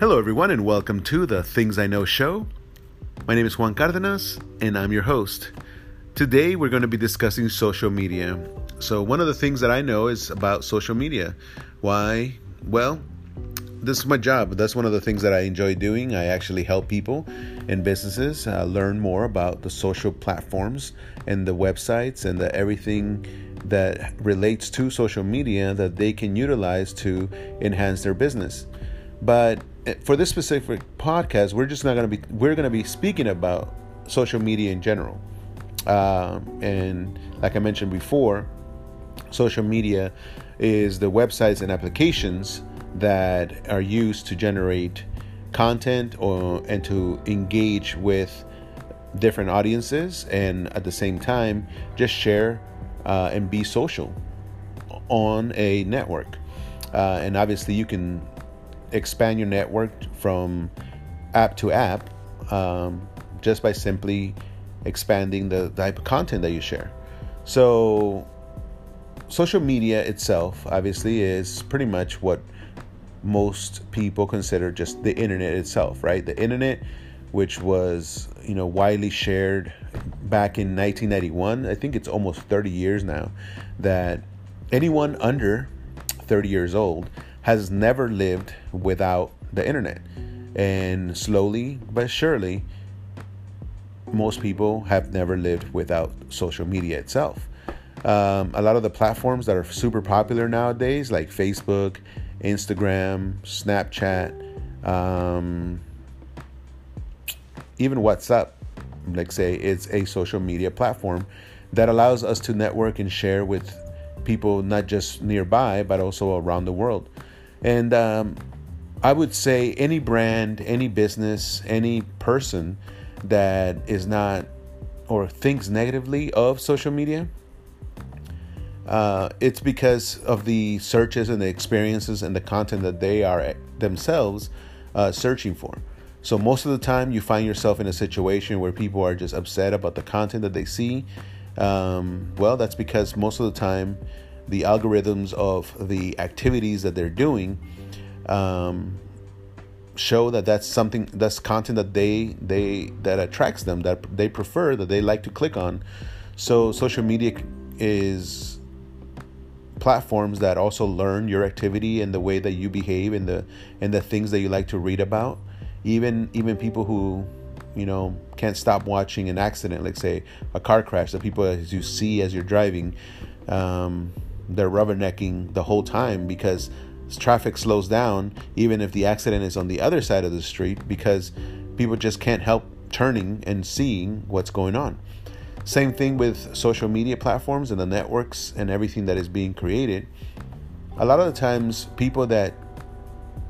Hello, everyone, and welcome to the Things I Know show. My name is Juan Cardenas, and I'm your host. Today, we're going to be discussing social media. So, one of the things that I know is about social media. Why? Well, this is my job. That's one of the things that I enjoy doing. I actually help people and businesses uh, learn more about the social platforms and the websites and the everything that relates to social media that they can utilize to enhance their business. But eh, for this specific podcast, we're just not going to be we're going to be speaking about social media in general. Um, and like I mentioned before, social media is the websites and applications that are used to generate content or and to engage with different audiences and at the same time just share uh, and be social on a network uh, and obviously you can expand your network from app to app um, just by simply expanding the type of content that you share. So, social media itself, obviously, is pretty much what most people consider just the internet itself, right? The internet, which was you know widely shared back in 1991. I think it's almost 30 years now that anyone under 30 years old has never lived without the internet. And slowly but surely, most people have never lived without social media itself. Um, a lot of the platforms that are super popular nowadays, like Facebook, Instagram, Snapchat, um, even WhatsApp, like say, it's a social media platform that allows us to network and share with people not just nearby, but also around the world. And um, I would say any brand, any business, any person that is not or thinks negatively of social media, uh, it's because of the searches and the experiences and the content that they are themselves uh, searching for. So, most of the time, you find yourself in a situation where people are just upset about the content that they see. Um, well, that's because most of the time, the algorithms of the activities that they're doing um, show that that's something that's content that they they that attracts them that they prefer that they like to click on. So social media is platforms that also learn your activity and the way that you behave and the and the things that you like to read about. Even even people who you know can't stop watching an accident like say a car crash the people as you see as you're driving um, they're rubbernecking the whole time because traffic slows down even if the accident is on the other side of the street because people just can't help turning and seeing what's going on. Same thing with social media platforms and the networks and everything that is being created. A lot of the times, people that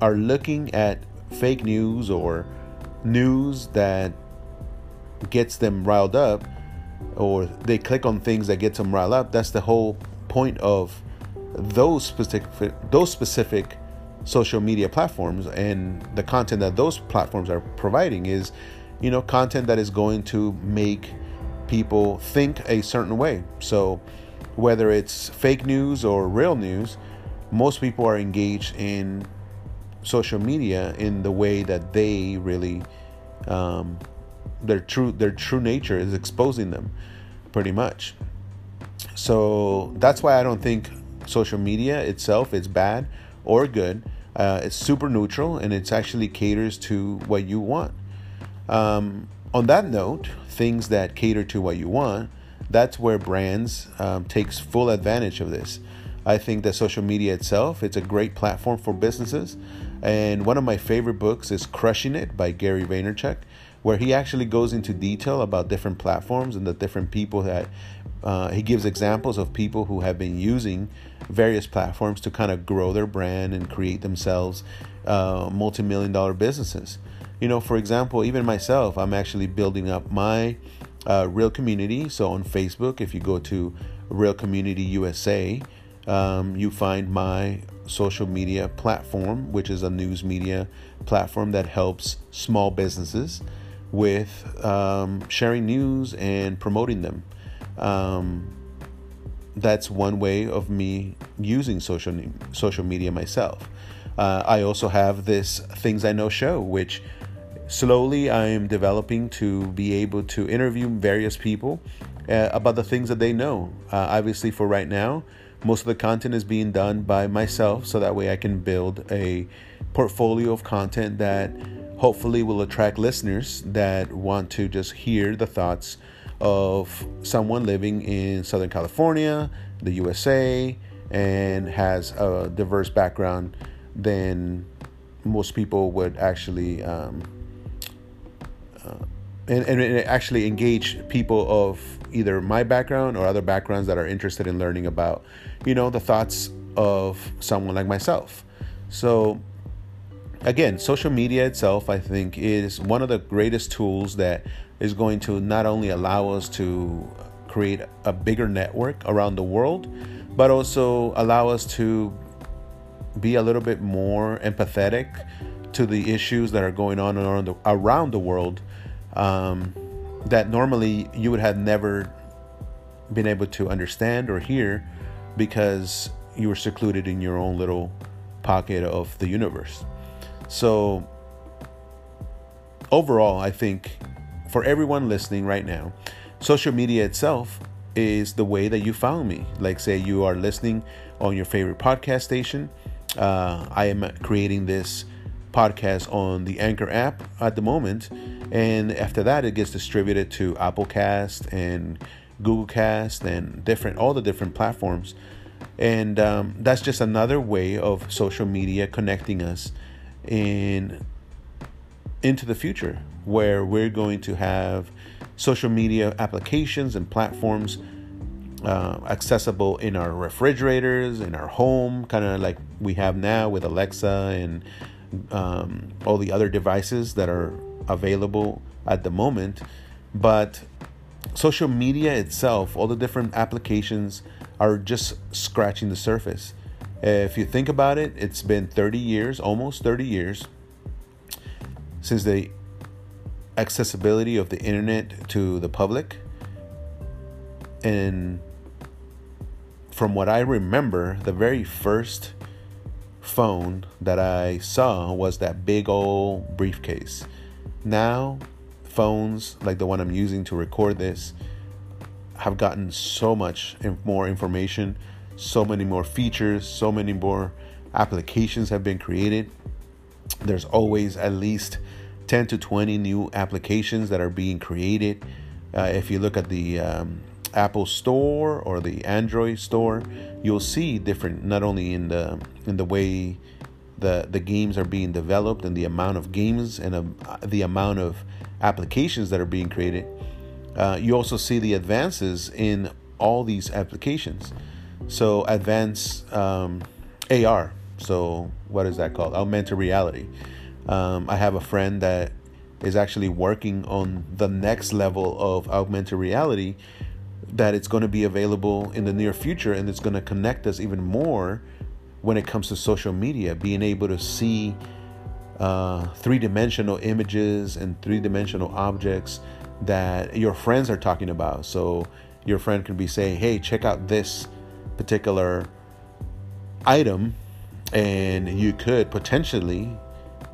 are looking at fake news or news that gets them riled up, or they click on things that gets them riled up, that's the whole point of those specific those specific social media platforms and the content that those platforms are providing is you know content that is going to make people think a certain way. So whether it's fake news or real news most people are engaged in social media in the way that they really um, their true their true nature is exposing them pretty much so that's why I don't think social media itself is bad or good. Uh, it's super neutral and it's actually caters to what you want. Um, on that note, things that cater to what you want, that's where brands um, takes full advantage of this. I think that social media itself, it's a great platform for businesses. And one of my favorite books is Crushing It by Gary Vaynerchuk, where he actually goes into detail about different platforms and the different people that uh, he gives examples of people who have been using various platforms to kind of grow their brand and create themselves uh, multi-million dollar businesses. You know for example even myself i'm actually building up my uh, real community. So on facebook if you go to real community usa um, you find my social media platform which is a news media platform that helps small businesses with um, sharing news and promoting them um, that's one way of me using social social media myself. Uh, I also have this Things I Know show, which slowly I am developing to be able to interview various people uh, about the things that they know. Uh, obviously, for right now, most of the content is being done by myself, so that way I can build a portfolio of content that hopefully will attract listeners that want to just hear the thoughts of someone living in Southern California, the USA, and has a diverse background than most people would actually um, uh, and, and actually engage people of either my background or other backgrounds that are interested in learning about you know the thoughts of someone like myself. So again social media itself i think is one of the greatest tools that is going to not only allow us to create a bigger network around the world but also allow us to be a little bit more empathetic to the issues that are going on around the, around the world um, that normally you would have never been able to understand or hear because you were secluded in your own little pocket of the universe. So, overall, I think for everyone listening right now, social media itself is the way that you found me. Like, say, you are listening on your favorite podcast station. Uh, I am creating this podcast on the Anchor app at the moment, and after that, it gets distributed to Apple Cast and Google Cast and different all the different platforms. And um, that's just another way of social media connecting us in into the future, where we're going to have social media applications and platforms uh, accessible in our refrigerators, in our home, kind of like we have now with Alexa and um, all the other devices that are available at the moment. But social media itself, all the different applications are just scratching the surface. If you think about it, it's been 30 years, almost 30 years, since the accessibility of the internet to the public. And from what I remember, the very first phone that I saw was that big old briefcase. Now, phones like the one I'm using to record this have gotten so much more information, so many more features, so many more applications have been created. There's always at least 10 to 20 new applications that are being created. Uh, if you look at the um, Apple Store or the Android Store, you'll see different not only in the in the way the the games are being developed and the amount of games and uh, the amount of applications that are being created. Uh, you also see the advances in all these applications. So advanced um, AR. So what is that called? Augmented reality. Um, I have a friend that is actually working on the next level of augmented reality that it's going to be available in the near future and it's going to connect us even more when it comes to social media being able to see uh, three-dimensional images and three-dimensional objects that your friends are talking about. So your friend can be saying hey check out this particular item and you could potentially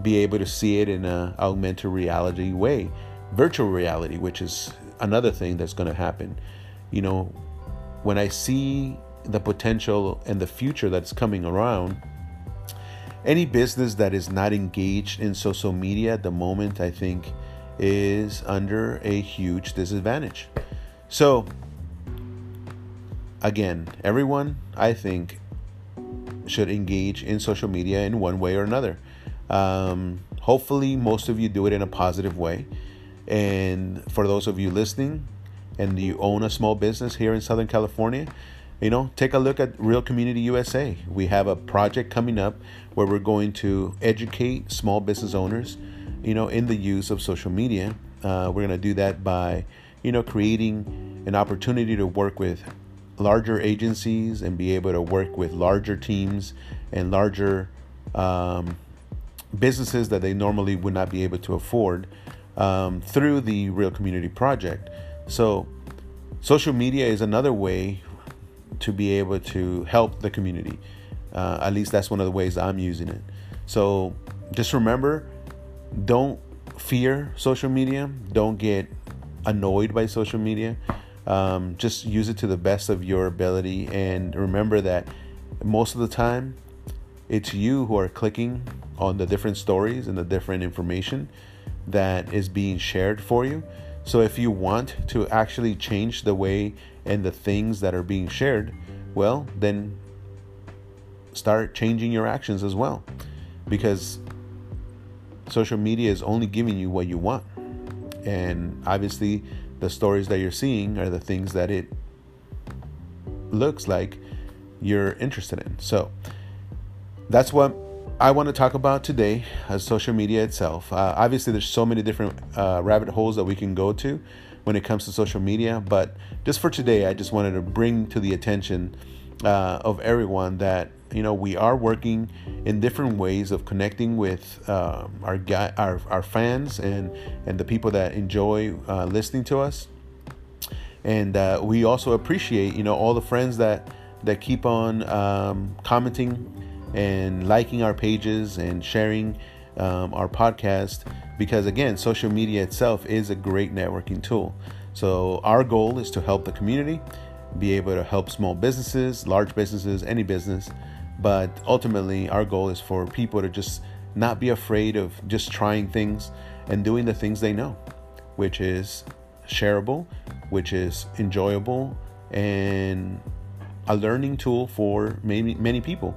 be able to see it in a augmented reality way virtual reality which is another thing that's going to happen you know, when I see the potential and the future that's coming around, any business that is not engaged in social media at the moment, I think, is under a huge disadvantage. So, again, everyone, I think, should engage in social media in one way or another. Um, hopefully, most of you do it in a positive way. And for those of you listening, and you own a small business here in Southern California, you know, take a look at Real Community USA. We have a project coming up where we're going to educate small business owners, you know, in the use of social media. Uh, we're going to do that by, you know, creating an opportunity to work with larger agencies and be able to work with larger teams and larger um, businesses that they normally would not be able to afford um, through the Real Community Project. So, social media is another way to be able to help the community. Uh, at least that's one of the ways I'm using it. So just remember don't fear social media, don't get annoyed by social media. Um, just use it to the best of your ability and remember that most of the time it's you who are clicking on the different stories and the different information that is being shared for you. So if you want to actually change the way and the things that are being shared, well, then start changing your actions as well. Because social media is only giving you what you want. And obviously, the stories that you're seeing are the things that it looks like you're interested in. So that's what I want to talk about today as social media itself. Uh, obviously, there's so many different uh, rabbit holes that we can go to when it comes to social media, but just for today, I just wanted to bring to the attention uh, of everyone that you know we are working in different ways of connecting with uh, our, guy, our our fans and and the people that enjoy uh, listening to us, and uh, we also appreciate you know all the friends that that keep on um, commenting and liking our pages and sharing um, our podcast because again social media itself is a great networking tool. So our goal is to help the community be able to help small businesses large businesses any business. But ultimately our goal is for people to just not be afraid of just trying things and doing the things they know which is shareable which is enjoyable and a learning tool for many many people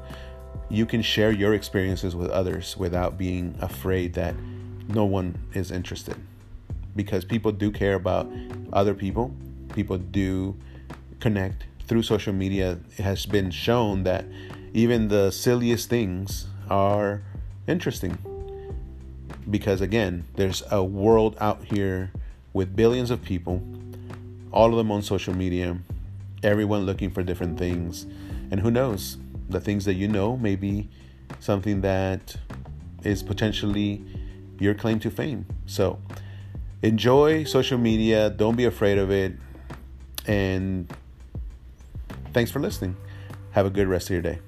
you can share your experiences with others without being afraid that no one is interested. Because people do care about other people, people do connect through social media. It has been shown that even the silliest things are interesting. Because again, there's a world out here with billions of people, all of them on social media, everyone looking for different things. And who knows? The things that you know may be something that is potentially your claim to fame. So enjoy social media, don't be afraid of it, and thanks for listening. Have a good rest of your day.